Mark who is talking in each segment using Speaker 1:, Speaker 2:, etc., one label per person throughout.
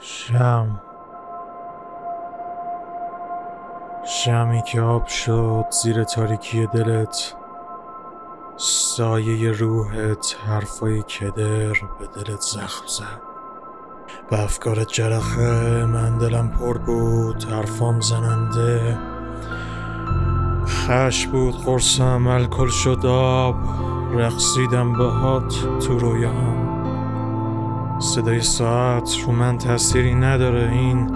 Speaker 1: شم. شمی که آب شد زیر تاریکی دلت سایه روحت حرفای کدر به دلت زخم زد. به افکارت جرخه من دلم پر بود حرفام زننده. خش بود قرصم الکل شد آب. رقصیدم باهات تو رویام. صدای ساعت رو من تأثیری نداره. این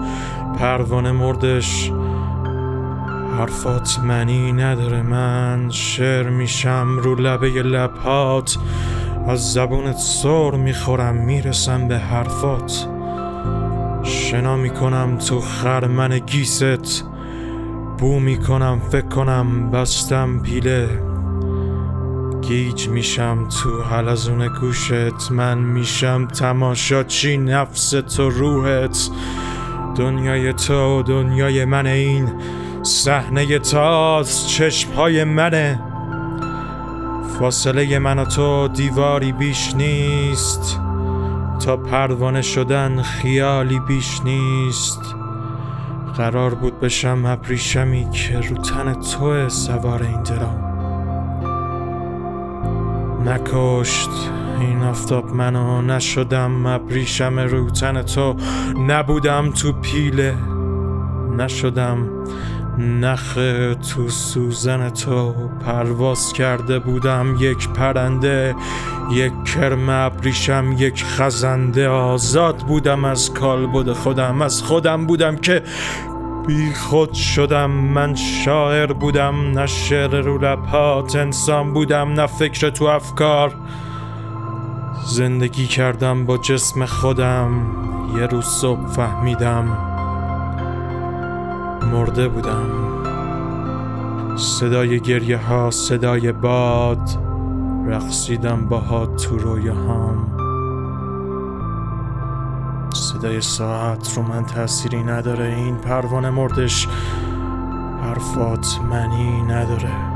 Speaker 1: پروانه مردش حرفات منی نداره. من شعر میشم رو لبه لبهات از زبونت سر می‌خورم می‌رسم به حرفات. شنا می‌کنم تو خرمن گیست بو می‌کنم فکر کنم بستم پیله. گیج میشم تو حلزون گوشت من میشم تماشاچی نفس تو روحت؟ دنیای تو دنیای من این صحنه تاز چشمهای منه. فاصله من و تو دیواری بیش نیست. تا پروانه شدن خیالی بیش نیست. قرار بود بشم ابریشمی که رو تن توه سوار این درام. نکشت. این آفتاب منو نشدم ابریشم رو تن تو. نبودم تو پیله نشدم نخ تو سوزن تو. پرواز کرده بودم یک پرنده یک کرم ابریشم یک خزنده. آزاد بودم از کالبد خودم. از خودم بودم که بی خود شدم من شاعر بودم نه شعر رو لبهات انسان بودم نه فکر تو افکار. زندگی کردم با جسم خودم یه روز صبح فهمیدم مرده بودم. صدای گریه ها صدای باد رقصیدم باها تو رویاهام. صدای ساعت رو من تأثیری نداره. این پروانه مردش حرفات منی نداره.